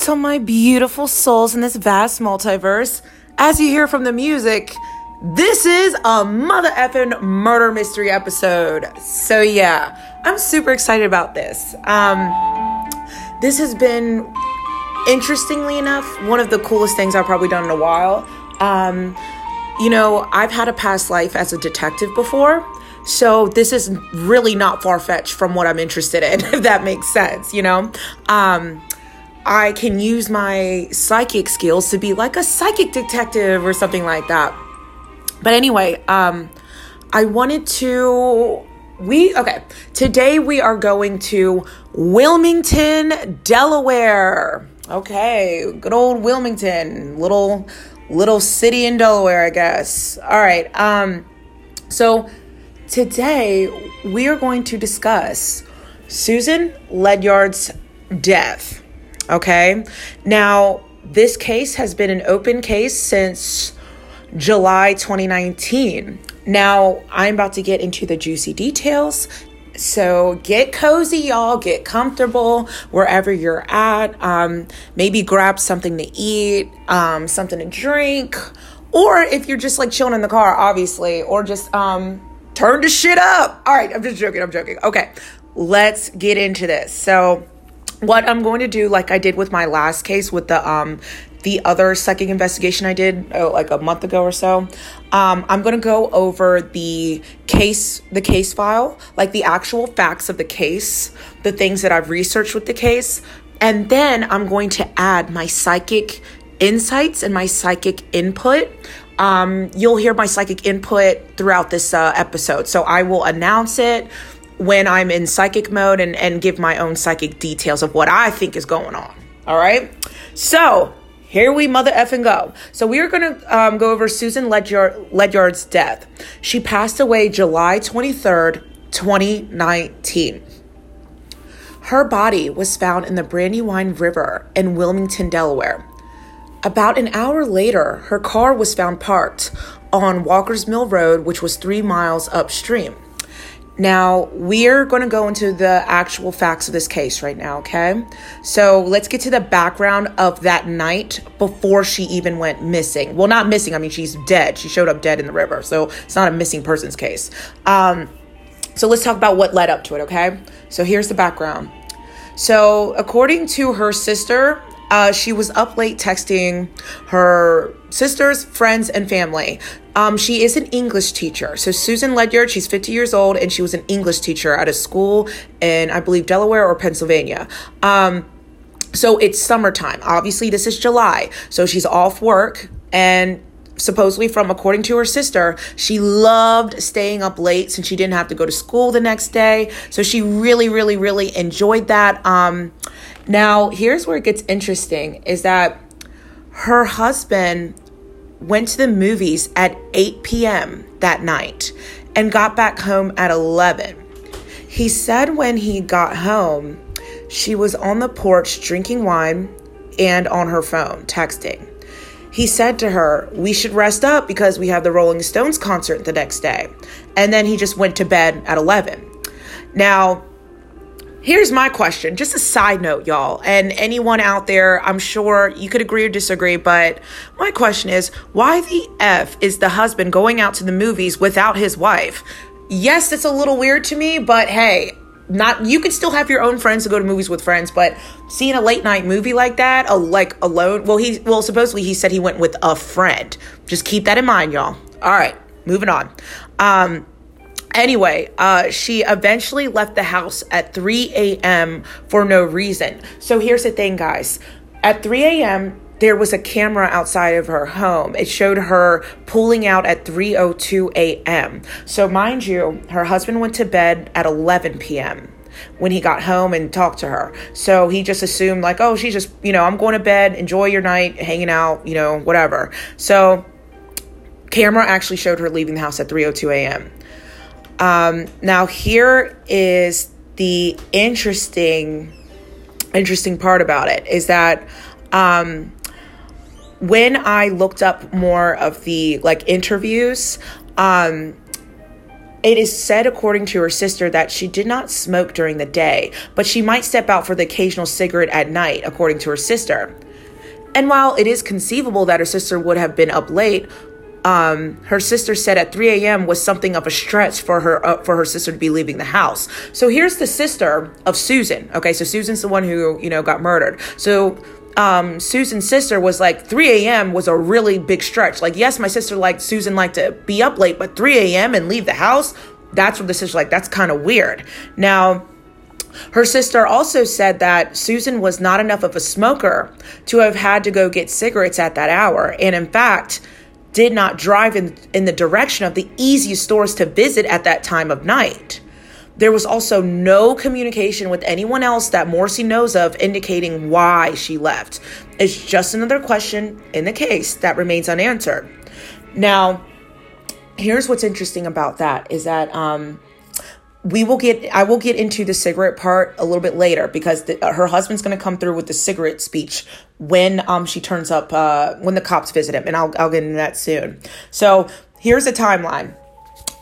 to my beautiful souls in this vast multiverse. As you hear from the music, this is a mother effing murder mystery episode. So yeah, I'm super excited about this. Um, this has been, interestingly enough, one of the coolest things I've probably done in a while. Um, you know, I've had a past life as a detective before. So this is really not far fetched from what I'm interested in, if that makes sense, you know? Um, I can use my psychic skills to be like a psychic detective or something like that. But anyway, um, I wanted to. We okay. Today we are going to Wilmington, Delaware. Okay, good old Wilmington, little little city in Delaware, I guess. All right. Um, so today we are going to discuss Susan Ledyard's death. Okay. Now, this case has been an open case since July 2019. Now, I'm about to get into the juicy details. So get cozy, y'all. Get comfortable wherever you're at. Um, maybe grab something to eat, um, something to drink, or if you're just like chilling in the car, obviously, or just um, turn the shit up. All right, I'm just joking. I'm joking. Okay, let's get into this. So what I'm going to do, like I did with my last case with the um the other psychic investigation I did oh, like a month ago or so, um, I'm gonna go over the case, the case file, like the actual facts of the case, the things that I've researched with the case, and then I'm going to add my psychic insights and my psychic input. Um, you'll hear my psychic input throughout this uh, episode, so I will announce it when I'm in psychic mode and, and give my own psychic details of what I think is going on. All right. So here we mother effing go. So we are going to um, go over Susan Ledyard, Ledyard's death. She passed away July 23rd, 2019. Her body was found in the Brandywine River in Wilmington, Delaware. About an hour later, her car was found parked on Walker's Mill Road, which was three miles upstream. Now, we're going to go into the actual facts of this case right now, okay? So, let's get to the background of that night before she even went missing. Well, not missing, I mean, she's dead. She showed up dead in the river, so it's not a missing persons case. Um, so, let's talk about what led up to it, okay? So, here's the background. So, according to her sister, uh, she was up late texting her sisters, friends, and family. Um, she is an English teacher. So Susan Ledyard, she's 50 years old, and she was an English teacher at a school in, I believe, Delaware or Pennsylvania. Um, so it's summertime. Obviously, this is July. So she's off work and supposedly from according to her sister she loved staying up late since she didn't have to go to school the next day so she really really really enjoyed that um now here's where it gets interesting is that her husband went to the movies at 8 p.m. that night and got back home at 11. He said when he got home, she was on the porch drinking wine and on her phone texting. He said to her, We should rest up because we have the Rolling Stones concert the next day. And then he just went to bed at 11. Now, Here's my question, just a side note, y'all, and anyone out there, I'm sure you could agree or disagree, but my question is why the F is the husband going out to the movies without his wife? Yes, it's a little weird to me, but hey, not you could still have your own friends to go to movies with friends, but seeing a late night movie like that, a, like alone, well, he well supposedly he said he went with a friend. Just keep that in mind, y'all. All right, moving on. Um, Anyway, uh, she eventually left the house at 3 a.m. for no reason. So here's the thing, guys. At 3 a.m., there was a camera outside of her home. It showed her pulling out at 3:02 a.m. So mind you, her husband went to bed at 11 p.m. when he got home and talked to her. So he just assumed like, "Oh, she's just, you know, I'm going to bed, enjoy your night, hanging out, you know, whatever." So camera actually showed her leaving the house at 3:02 a.m. Um, now here is the interesting interesting part about it is that um, when I looked up more of the like interviews, um, It is said, according to her sister, that she did not smoke during the day, but she might step out for the occasional cigarette at night, according to her sister. And while it is conceivable that her sister would have been up late, um, her sister said at 3 a.m. was something of a stretch for her uh, for her sister to be leaving the house. So here's the sister of Susan. Okay, so Susan's the one who you know got murdered. So um, Susan's sister was like 3 a.m. was a really big stretch. Like, yes, my sister liked Susan liked to be up late, but 3 a.m. and leave the house, that's what the sister like. That's kind of weird. Now, her sister also said that Susan was not enough of a smoker to have had to go get cigarettes at that hour, and in fact, did not drive in, in the direction of the easiest stores to visit at that time of night. There was also no communication with anyone else that Morrissey knows of indicating why she left. It's just another question in the case that remains unanswered. Now, here's what's interesting about that is that um, we will get i will get into the cigarette part a little bit later because the, her husband's going to come through with the cigarette speech when um she turns up uh when the cops visit him and i'll, I'll get into that soon. So here's a timeline.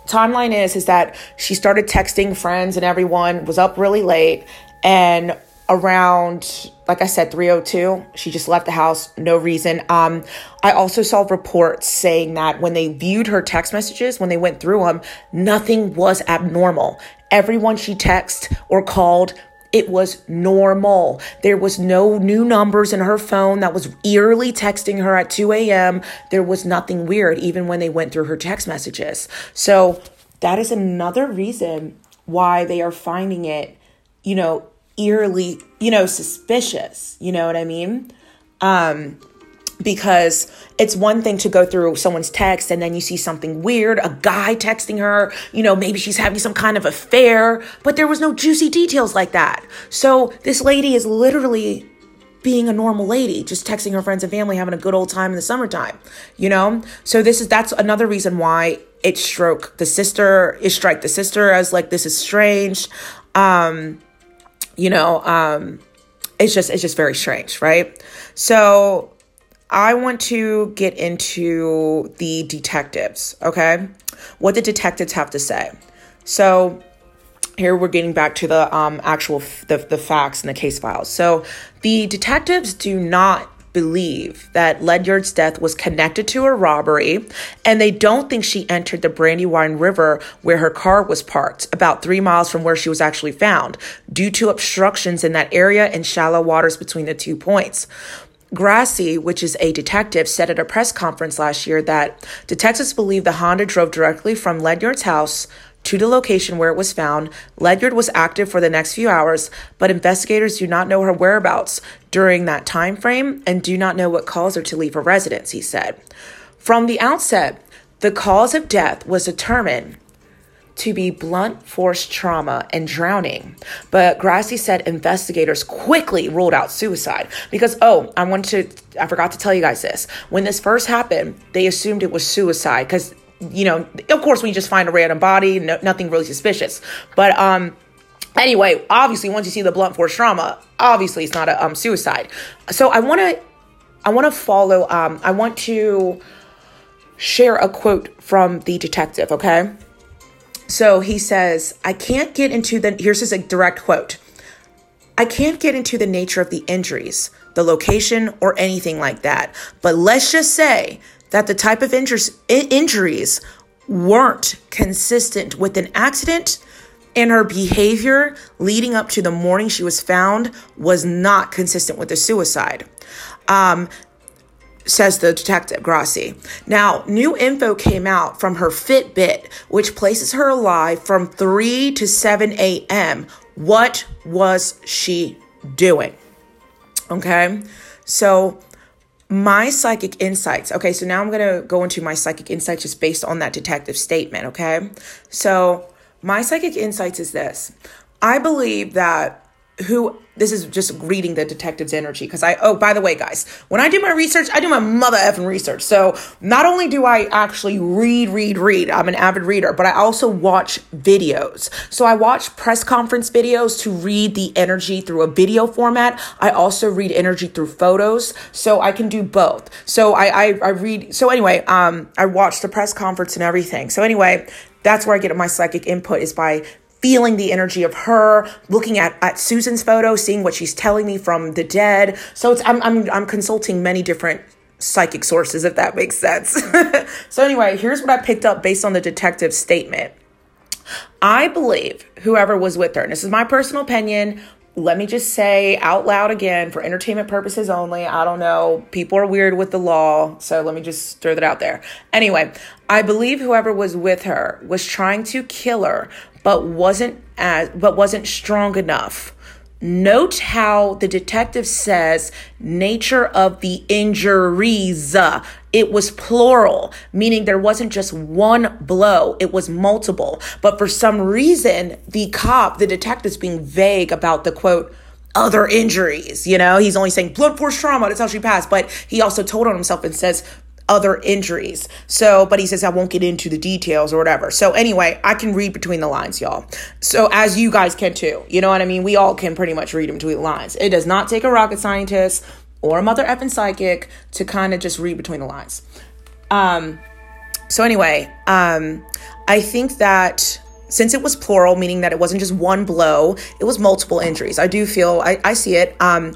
Timeline is is that she started texting friends and everyone was up really late and around like i said 302 she just left the house no reason. Um i also saw reports saying that when they viewed her text messages when they went through them nothing was abnormal. Everyone she texted or called it was normal. There was no new numbers in her phone that was eerily texting her at 2 a.m. There was nothing weird, even when they went through her text messages. So that is another reason why they are finding it, you know, eerily, you know, suspicious. You know what I mean? Um, because it's one thing to go through someone's text and then you see something weird, a guy texting her, you know, maybe she's having some kind of affair, but there was no juicy details like that. So this lady is literally being a normal lady, just texting her friends and family, having a good old time in the summertime, you know? So this is that's another reason why it stroke the sister, it strike the sister as like this is strange. Um, you know, um, it's just it's just very strange, right? So I want to get into the detectives, okay? What the detectives have to say. So here we're getting back to the um, actual f- the, the facts and the case files. So the detectives do not believe that Ledyard's death was connected to a robbery, and they don't think she entered the Brandywine River where her car was parked, about three miles from where she was actually found, due to obstructions in that area and shallow waters between the two points. Grassi, which is a detective, said at a press conference last year that detectives believe the Honda drove directly from Ledyard's house to the location where it was found. Ledyard was active for the next few hours, but investigators do not know her whereabouts during that time frame and do not know what caused her to leave her residence, he said. From the outset, the cause of death was determined to be blunt force trauma and drowning. But Grassi said investigators quickly ruled out suicide because, oh, I wanted to, I forgot to tell you guys this. When this first happened, they assumed it was suicide because you know, of course, we just find a random body, no, nothing really suspicious. But um, anyway, obviously, once you see the blunt force trauma, obviously it's not a um suicide. So I want to, I want to follow. Um, I want to share a quote from the detective. Okay. So he says, I can't get into the, here's his direct quote I can't get into the nature of the injuries, the location, or anything like that. But let's just say that the type of injuries weren't consistent with an accident and her behavior leading up to the morning she was found was not consistent with a suicide. Um, says the detective Grassi. Now, new info came out from her Fitbit, which places her alive from 3 to 7 a.m. What was she doing? Okay, so my psychic insights. Okay, so now I'm to go into my psychic insights just based on that detective statement. Okay, so my psychic insights is this I believe that who this is just reading the detective's energy because I oh by the way guys when I do my research I do my mother effing research. So not only do I actually read read read I'm an avid reader but I also watch videos. So I watch press conference videos to read the energy through a video format. I also read energy through photos. So I can do both. So I I, I read so anyway um I watch the press conference and everything. So anyway that's where I get my psychic input is by feeling the energy of her, looking at, at Susan's photo, seeing what she's telling me from the dead. So it's I'm I'm I'm consulting many different psychic sources if that makes sense. so anyway, here's what I picked up based on the detective's statement. I believe whoever was with her, and this is my personal opinion, let me just say out loud again for entertainment purposes only. I don't know. People are weird with the law. So let me just throw that out there. Anyway, I believe whoever was with her was trying to kill her, but wasn't as, but wasn't strong enough. Note how the detective says nature of the injuries. It was plural, meaning there wasn't just one blow, it was multiple. But for some reason, the cop, the detective's being vague about the quote, other injuries. You know, he's only saying blunt force trauma, that's how she passed. But he also told on himself and says other injuries. So, but he says I won't get into the details or whatever. So, anyway, I can read between the lines, y'all. So, as you guys can too. You know what I mean? We all can pretty much read between the lines. It does not take a rocket scientist or a mother effing psychic to kind of just read between the lines. Um, so anyway, um, I think that since it was plural, meaning that it wasn't just one blow, it was multiple injuries. I do feel I, I see it. Um,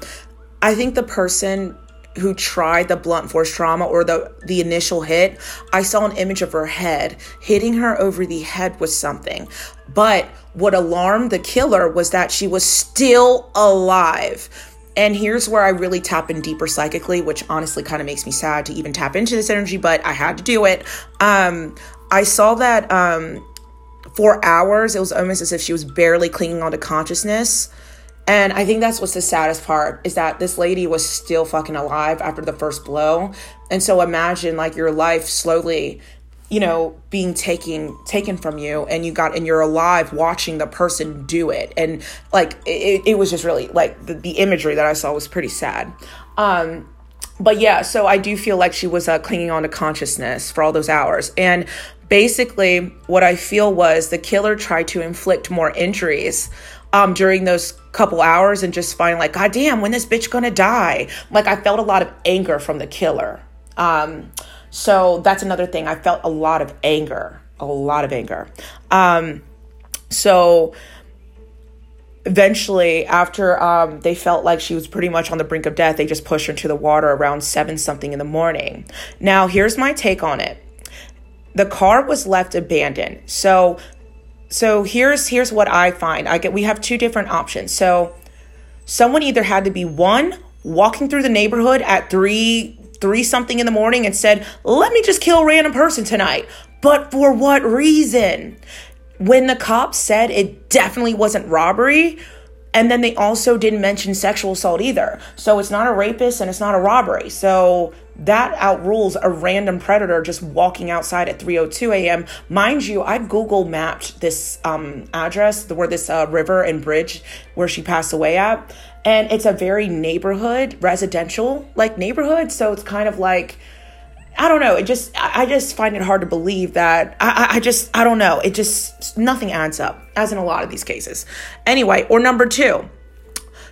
I think the person who tried the blunt force trauma or the the initial hit, I saw an image of her head hitting her over the head with something. But what alarmed the killer was that she was still alive. And here's where I really tap in deeper psychically, which honestly kind of makes me sad to even tap into this energy, but I had to do it. Um, I saw that um, for hours, it was almost as if she was barely clinging onto consciousness. And I think that's what's the saddest part is that this lady was still fucking alive after the first blow. And so imagine like your life slowly you know being taken taken from you and you got and you're alive watching the person do it. And like it, it was just really like the, the imagery that i saw was pretty sad. Um but yeah so i do feel like she was uh, clinging on to consciousness for all those hours. And basically what i feel was the killer tried to inflict more injuries um, during those couple hours and just find like god damn when this bitch gonna die? Like i felt a lot of anger from the killer. Um so that's another thing. I felt a lot of anger, a lot of anger. Um, so eventually, after um, they felt like she was pretty much on the brink of death, they just pushed her into the water around seven something in the morning. Now, here's my take on it. The car was left abandoned. So, so here's here's what I find. I get we have two different options. So, someone either had to be one walking through the neighborhood at three three something in the morning and said, let me just kill a random person tonight. But for what reason? When the cops said it definitely wasn't robbery, and then they also didn't mention sexual assault either. So it's not a rapist and it's not a robbery. So that outrules a random predator just walking outside at 3:02 a.m. Mind you, I Google mapped this um, address, where this uh, river and bridge where she passed away at, and it's a very neighborhood residential like neighborhood. So it's kind of like i don't know. It just i just find it hard to believe that i, I just i don't know. It just nothing adds up as in a lot of these cases. Anyway or number two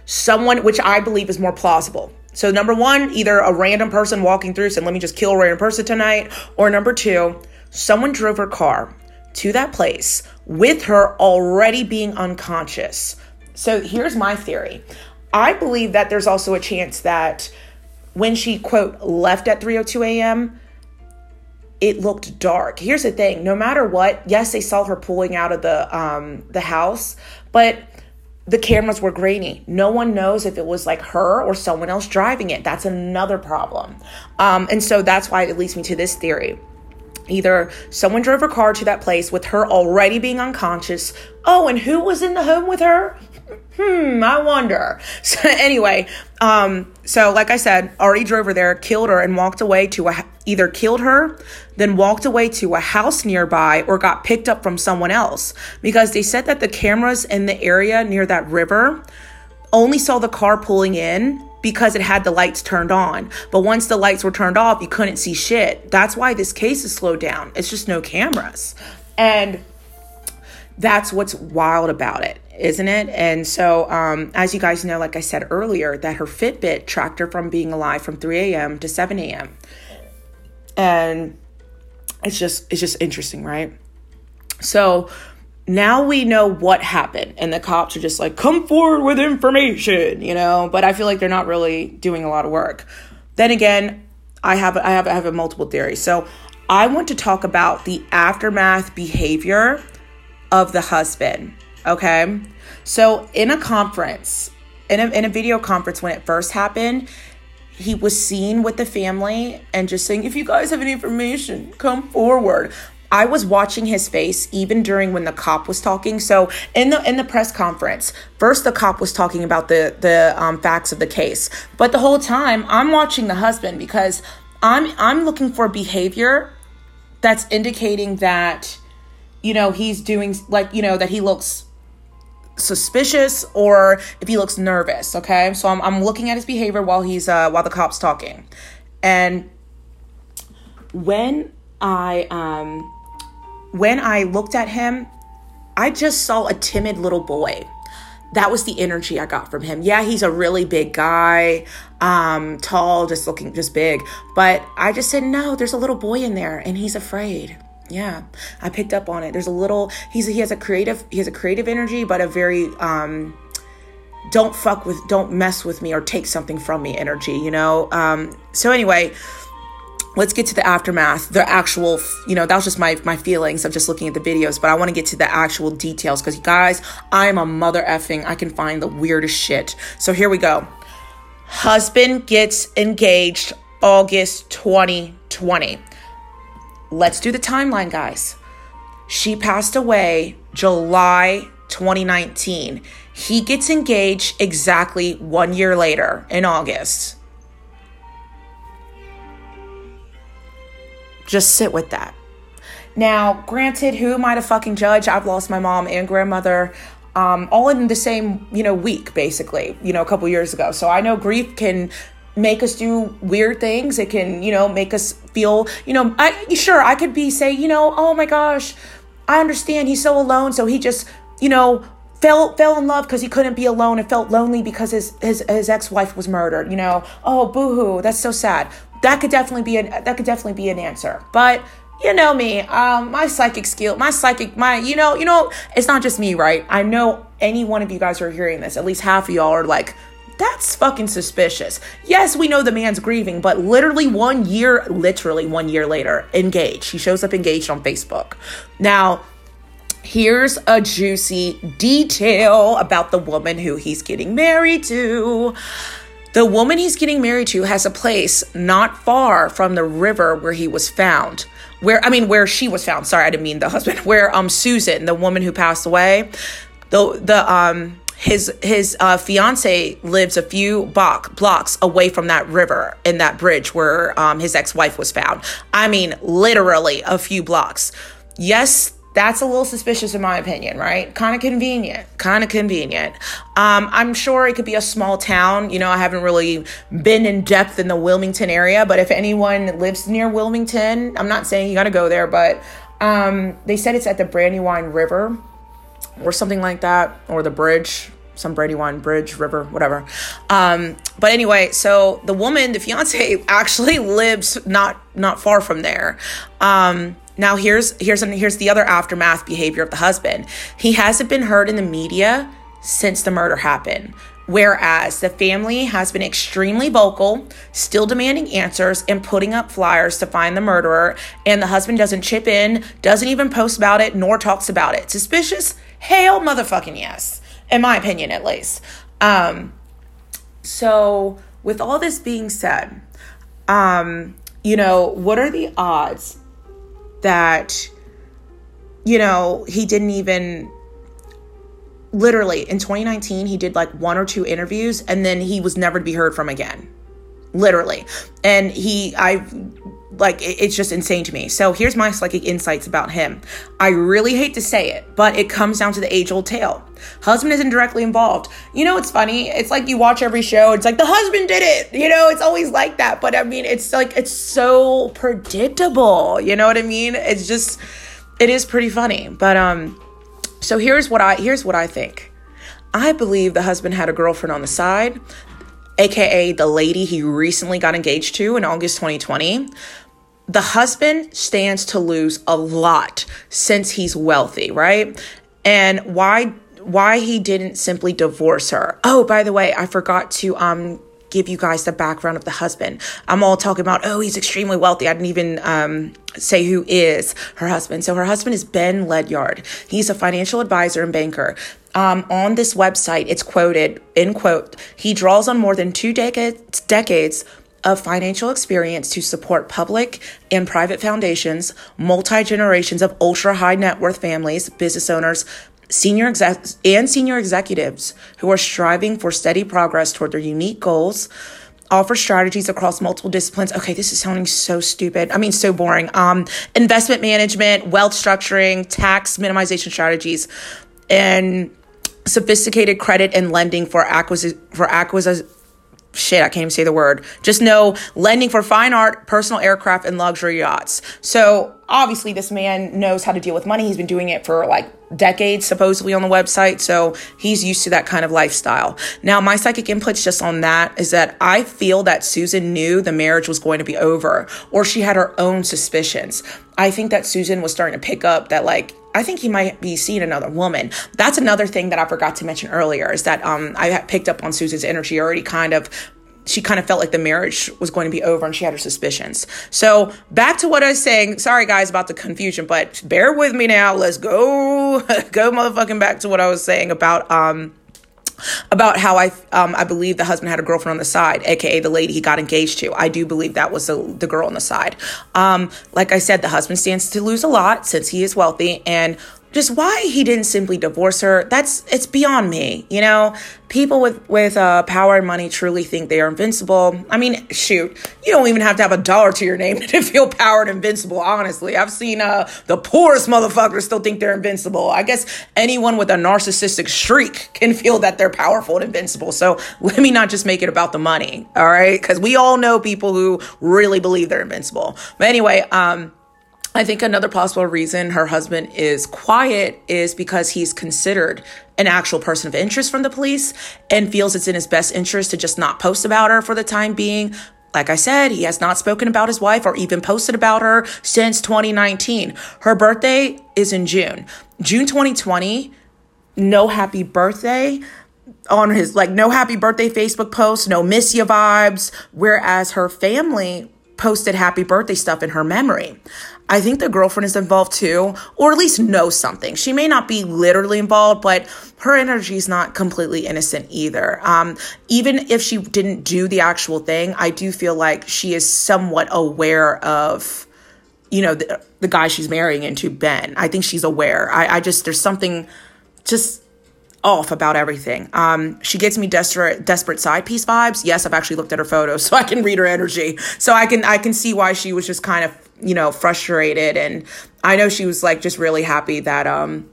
someone which i believe is more plausible. So number one either a random person walking through said let me just kill a random person tonight. Or number two someone drove her car to that place with her already being unconscious. So here's my theory I believe that there's also a chance that when she, quote, left at 3.02 a.m., it looked dark. Here's the thing, no matter what, yes, they saw her pulling out of the um, the house, but the cameras were grainy. No one knows if it was like her or someone else driving it. That's another problem. Um, and so that's why it leads me to this theory. Either someone drove her car to that place with her already being unconscious. Oh, and who was in the home with her? Hmm, I wonder. So anyway, um, so like I said, already drove her there, killed her, and walked away to a either killed her, then walked away to a house nearby, or got picked up from someone else because they said that the cameras in the area near that river only saw the car pulling in because it had the lights turned on. But once the lights were turned off, you couldn't see shit. That's why this case is slowed down. It's just no cameras. And that's what's wild about it isn't it? And so, um, as you guys know, like I said earlier, that her Fitbit tracked her from being alive from 3 a.m. to 7 a.m. And it's just it's just interesting, right? So now we know what happened, and the cops are just like, come forward with information, you know. But I feel like they're not really doing a lot of work. Then again, I have I have I have a multiple theories. So I want to talk about the aftermath behavior of the husband. Okay, so in a conference, in a in a video conference when it first happened, he was seen with the family and just saying, if you guys have any information, come forward. I was watching his face even during when the cop was talking. So in the in the press conference, first the cop was talking about the the um, facts of the case, but the whole time I'm watching the husband because I'm I'm looking for behavior that's indicating that you know he's doing like you know that he looks suspicious or if he looks nervous okay? So i'm, I'm looking at his behavior while he's uh while the cop's talking. And when i um when i looked at him i just saw a timid little boy. That was the energy i got from him. Yeah he's a really big guy um tall just looking just big. But i just said no there's a little boy in there and he's afraid yeah i picked up on it. There's a little he's he has a creative he has a creative energy but a very um don't fuck with don't mess with me or take something from me energy you know? Um so anyway let's get to the aftermath the actual you know that was just my my feelings of just looking at the videos but i want to get to the actual details because you guys i'm a mother effing i can find the weirdest shit. So here we go. Husband gets engaged august 2020 let's do the timeline, guys. She passed away July 2019. He gets engaged exactly one year later in August. Just sit with that. Now, granted, who am I to fucking judge? I've lost my mom and grandmother. Um, all in the same, you know, week, basically, you know, a couple years ago. So I know grief can make us do weird things. It can, you know, make us feel, you know, I sure I could be say, you know, oh my gosh, I understand he's so alone, so he just, you know, fell fell in love because he couldn't be alone and felt lonely because his his, his ex-wife was murdered, you know. Oh, boohoo, that's so sad. That could definitely be an that could definitely be an answer. But you know me, um, my psychic skill, my psychic, my, you know, you know, it's not just me, right? I know any one of you guys are hearing this, at least half of y'all are like, that's fucking suspicious. Yes, we know the man's grieving, but literally one year, literally one year later, engaged. He shows up engaged on Facebook. Now, here's a juicy detail about the woman who he's getting married to. The woman he's getting married to has a place not far from the river where he was found. Where I mean where she was found. Sorry, I didn't mean the husband. Where um Susan, the woman who passed away, the the um his his uh, fiance lives a few block, blocks away from that river in that bridge where um, his ex-wife was found. I mean literally a few blocks. Yes that's a little suspicious in my opinion right? Kind of convenient kind of convenient. Um, i'm sure it could be a small town. You know i haven't really been in depth in the wilmington area but if anyone lives near wilmington i'm not saying you gotta go there but um, they said it's at the brandywine river or something like that, or the bridge, some Brady Brandywine Bridge, River, whatever. Um, but anyway, so the woman, the fiance, actually lives not not far from there. Um, now here's here's here's the other aftermath behavior of the husband. He hasn't been heard in the media since the murder happened. Whereas the family has been extremely vocal, still demanding answers and putting up flyers to find the murderer, and the husband doesn't chip in, doesn't even post about it, nor talks about it. Suspicious? Hell motherfucking yes. In my opinion, at least. Um, so, with all this being said, um, you know, what are the odds that, you know, he didn't even literally in 2019 he did like one or two interviews and then he was never to be heard from again literally and he i like it's just insane to me. So here's my psychic insights about him. I really hate to say it but it comes down to the age old tale. Husband isn't directly involved. You know it's funny? It's like you watch every show it's like the husband did it! You know it's always like that but i mean it's like it's so predictable. You know what i mean? It's just it is pretty funny. But um so here's what I here's what I think. I believe the husband had a girlfriend on the side, aka the lady he recently got engaged to in August 2020. The husband stands to lose a lot since he's wealthy, right? And why why he didn't simply divorce her. Oh, by the way, I forgot to um give you guys the background of the husband. I'm all talking about, oh, he's extremely wealthy. I didn't even um, say who is her husband. So her husband is Ben Ledyard. He's a financial advisor and banker. Um, on this website, it's quoted in quote, he draws on more than two decades, decades of financial experience to support public and private foundations, multi generations of ultra high net worth families, business owners, senior exec- and senior executives who are striving for steady progress toward their unique goals offer strategies across multiple disciplines. Okay this is sounding so stupid. I mean so boring. Um, investment management wealth structuring tax minimization strategies and sophisticated credit and lending for acquisition for acquisition shit, I can't even say the word. Just know lending for fine art, personal aircraft, and luxury yachts. So obviously, this man knows how to deal with money. He's been doing it for like decades, supposedly on the website. So he's used to that kind of lifestyle. Now, my psychic inputs just on that is that I feel that Susan knew the marriage was going to be over, or she had her own suspicions. I think that Susan was starting to pick up that, like, I think he might be seeing another woman. That's another thing that I forgot to mention earlier is that um, I picked up on Susan's energy already kind of she kind of felt like the marriage was going to be over and she had her suspicions. So back to what I was saying. Sorry guys about the confusion, but bear with me now. Let's go go motherfucking back to what I was saying about um about how I um, I believe the husband had a girlfriend on the side, aka the lady he got engaged to. I do believe that was the, the girl on the side. Um, like I said, the husband stands to lose a lot since he is wealthy, and just why he didn't simply divorce her that's it's beyond me you know? People with with uh, power and money truly think they are invincible. I mean shoot you don't even have to have a dollar to your name to feel powered and invincible honestly. I've seen uh, the poorest motherfuckers still think they're invincible. I guess anyone with a narcissistic streak can feel that they're powerful and invincible. So let me not just make it about the money all right? Because we all know people who really believe they're invincible. But anyway um I think another possible reason her husband is quiet is because he's considered an actual person of interest from the police and feels it's in his best interest to just not post about her for the time being. Like I said, he has not spoken about his wife or even posted about her since 2019. Her birthday is in June. June 2020, no happy birthday on his like no happy birthday Facebook post, no miss you vibes, whereas her family posted happy birthday stuff in her memory. I think the girlfriend is involved too, or at least knows something. She may not be literally involved, but her energy is not completely innocent either. Um, even if she didn't do the actual thing, I do feel like she is somewhat aware of, you know, the, the guy she's marrying into, Ben. I think she's aware. I, I just, there's something just off about everything. Um, she gets me desperate, desperate side piece vibes. Yes, I've actually looked at her photos, so I can read her energy. So I can, I can see why she was just kind of you know, frustrated. And I know she was like just really happy that, um,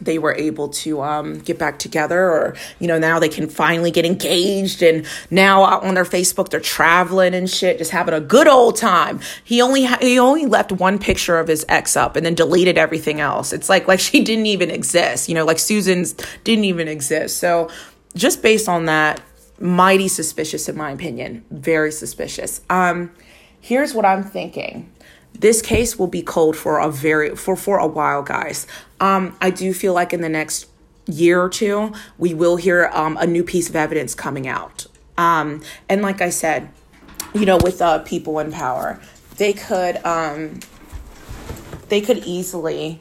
they were able to um, get back together or you know now they can finally get engaged and now on their facebook they're traveling and shit just having a good old time. He only ha- he only left one picture of his ex up and then deleted everything else. It's like like she didn't even exist you know like susan's didn't even exist. So just based on that mighty suspicious in my opinion very suspicious. Um here's what i'm thinking this case will be cold for a very for for a while guys um i do feel like in the next year or two we will hear um, a new piece of evidence coming out um and like i said you know with uh people in power they could um they could easily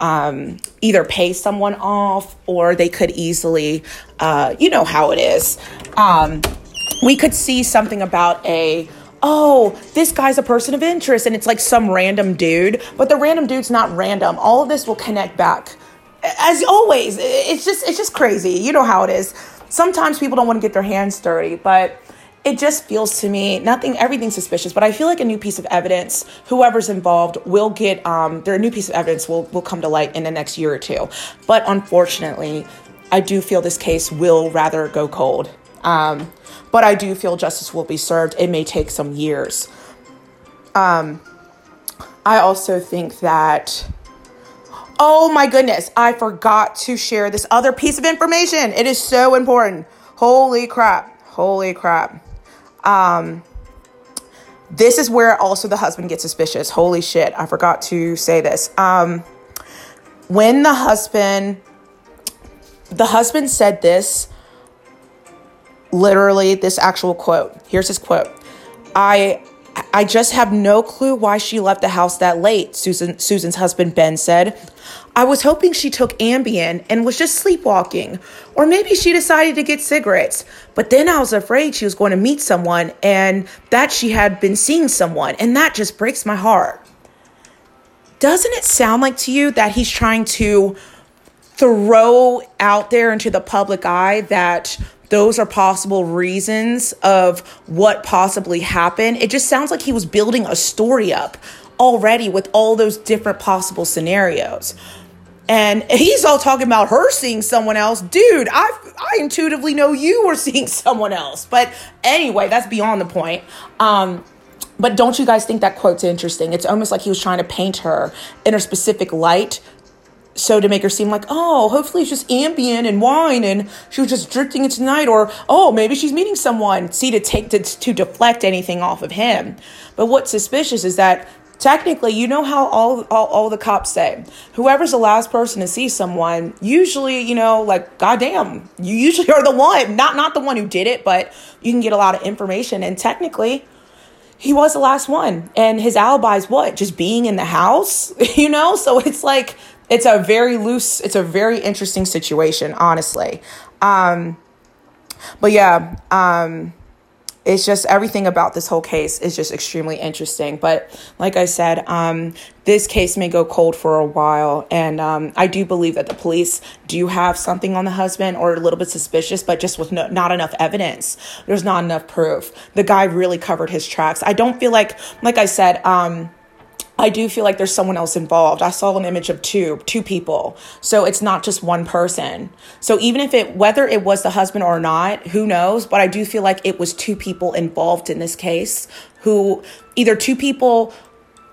um, either pay someone off or they could easily, uh, you know how it is. Um, we could see something about a oh, this guy's a person of interest, and it's like some random dude, but the random dude's not random. All of this will connect back. As always, it's just it's just crazy. You know how it is. Sometimes people don't want to get their hands dirty, but it just feels to me nothing everything's suspicious but i feel like a new piece of evidence whoever's involved will get um their new piece of evidence will will come to light in the next year or two but unfortunately i do feel this case will rather go cold um but I do feel justice will be served. It may take some years. Um, I also think that, oh my goodness, I forgot to share this other piece of information. It is so important. Holy crap. Holy crap. Um, this is where also the husband gets suspicious. Holy shit, I forgot to say this. Um, when the husband, the husband said this, literally this actual quote. Here's his quote. I I just have no clue why she left the house that late, Susan Susan's husband Ben said. I was hoping she took Ambien and was just sleepwalking. Or maybe she decided to get cigarettes. But then I was afraid she was going to meet someone and that she had been seeing someone. And that just breaks my heart. Doesn't it sound like to you that he's trying to throw out there into the public eye that those are possible reasons of what possibly happened? It just sounds like he was building a story up already with all those different possible scenarios. And he's all talking about her seeing someone else. Dude, I I intuitively know you were seeing someone else. But anyway, that's beyond the point. Um, but don't you guys think that quote's interesting? It's almost like he was trying to paint her in a specific light so to make her seem like, oh, hopefully it's just Ambien and wine and she was just drifting into night, or oh, maybe she's meeting someone. See, to take to, to deflect anything off of him. But what's suspicious is that technically you know how all, all, all the cops say whoever's the last person to see someone usually you know like goddamn you usually are the one not not the one who did it but you can get a lot of information and technically he was the last one and his alibi is what just being in the house you know so it's like it's a very loose it's a very interesting situation honestly um but yeah um it's just everything about this whole case is just extremely interesting. But like I said, um, this case may go cold for a while. And um, I do believe that the police do have something on the husband or a little bit suspicious, but just with no, not enough evidence. There's not enough proof. The guy really covered his tracks. I don't feel like, like I said, um, I do feel like there's someone else involved. I saw an image of two, two people. So it's not just one person. So even if it, whether it was the husband or not, who knows? But I do feel like it was two people involved in this case who either two people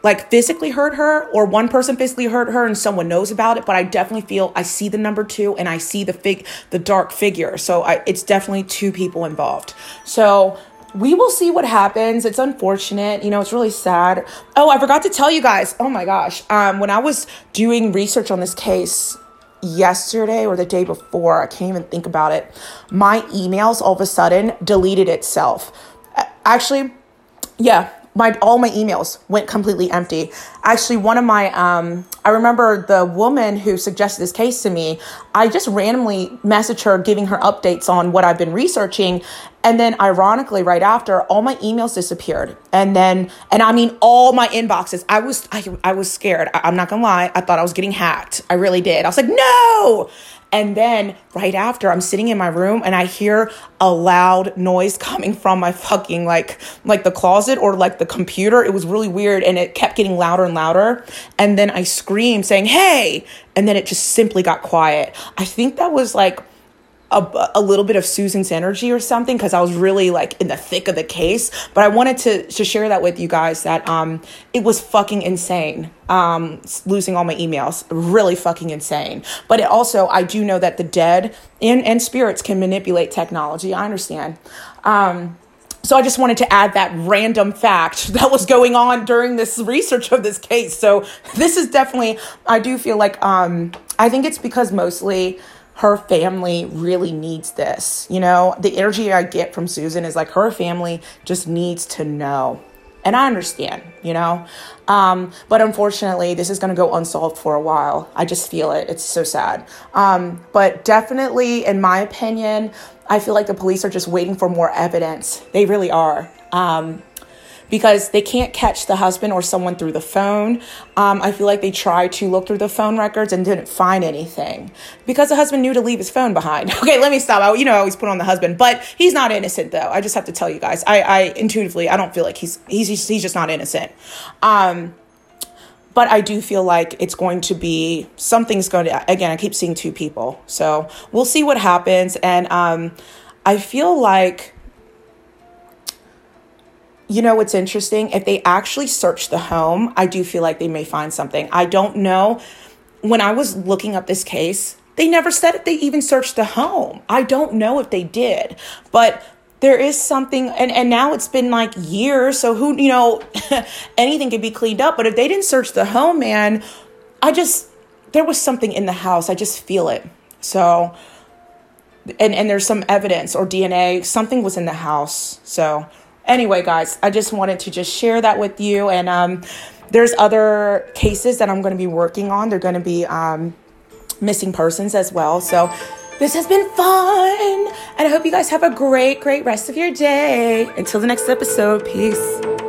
like physically hurt her or one person physically hurt her and someone knows about it but i definitely feel i see the number two and i see the fig the dark figure so I, it's definitely two people involved so we will see what happens. It's unfortunate. You know, it's really sad. Oh, I forgot to tell you guys. Oh my gosh. Um, when I was doing research on this case yesterday or the day before, I can't even think about it. My emails all of a sudden deleted itself. Actually, yeah, my all my emails went completely empty. Actually, one of my um, I remember the woman who suggested this case to me. I just randomly messaged her, giving her updates on what I've been researching, and then ironically, right after, all my emails disappeared, and then and I mean all my inboxes. I was I, I was scared. I, I'm not gonna lie. I thought I was getting hacked. I really did. I was like, no. And then right after, I'm sitting in my room and I hear a loud noise coming from my fucking like like the closet or like the computer. It was really weird and it kept getting louder and louder. And then I screamed saying, "Hey!" And then it just simply got quiet. I think that was like a, a little bit of Susan's energy or something because I was really like in the thick of the case. But I wanted to to share that with you guys that um it was fucking insane. Um, losing all my emails, really fucking insane. But it also, I do know that the dead and and spirits can manipulate technology. I understand. Um, so I just wanted to add that random fact that was going on during this research of this case. So this is definitely, I do feel like, um, I think it's because mostly her family really needs this. You know, the energy I get from Susan is like her family just needs to know. And I understand, you know. Um, but unfortunately, this is to go unsolved for a while. I just feel it. It's so sad. Um, but definitely, in my opinion, I feel like the police are just waiting for more evidence. They really are. Um, because they can't catch the husband or someone through the phone. Um, I feel like they tried to look through the phone records and didn't find anything because the husband knew to leave his phone behind. Okay, let me stop. I, you know, I always put on the husband, but he's not innocent though. I just have to tell you guys. I, I intuitively, I don't feel like he's he's he's just not innocent. Um, but I do feel like it's going to be something's going to again. I keep seeing two people, so we'll see what happens. And um, I feel like you know what's interesting? If they actually search the home, I do feel like they may find something. I don't know. When I was looking up this case, they never said if they even searched the home. I don't know if they did, but there is something and, and now it's been like years so who you know anything could be cleaned up but if they didn't search the home man i just there was something in the house i just feel it so and and there's some evidence or dna something was in the house so anyway guys i just wanted to just share that with you and um there's other cases that i'm going to be working on they're going to be um missing persons as well so this has been fun. And I hope you guys have a great, great rest of your day. Until the next episode, peace.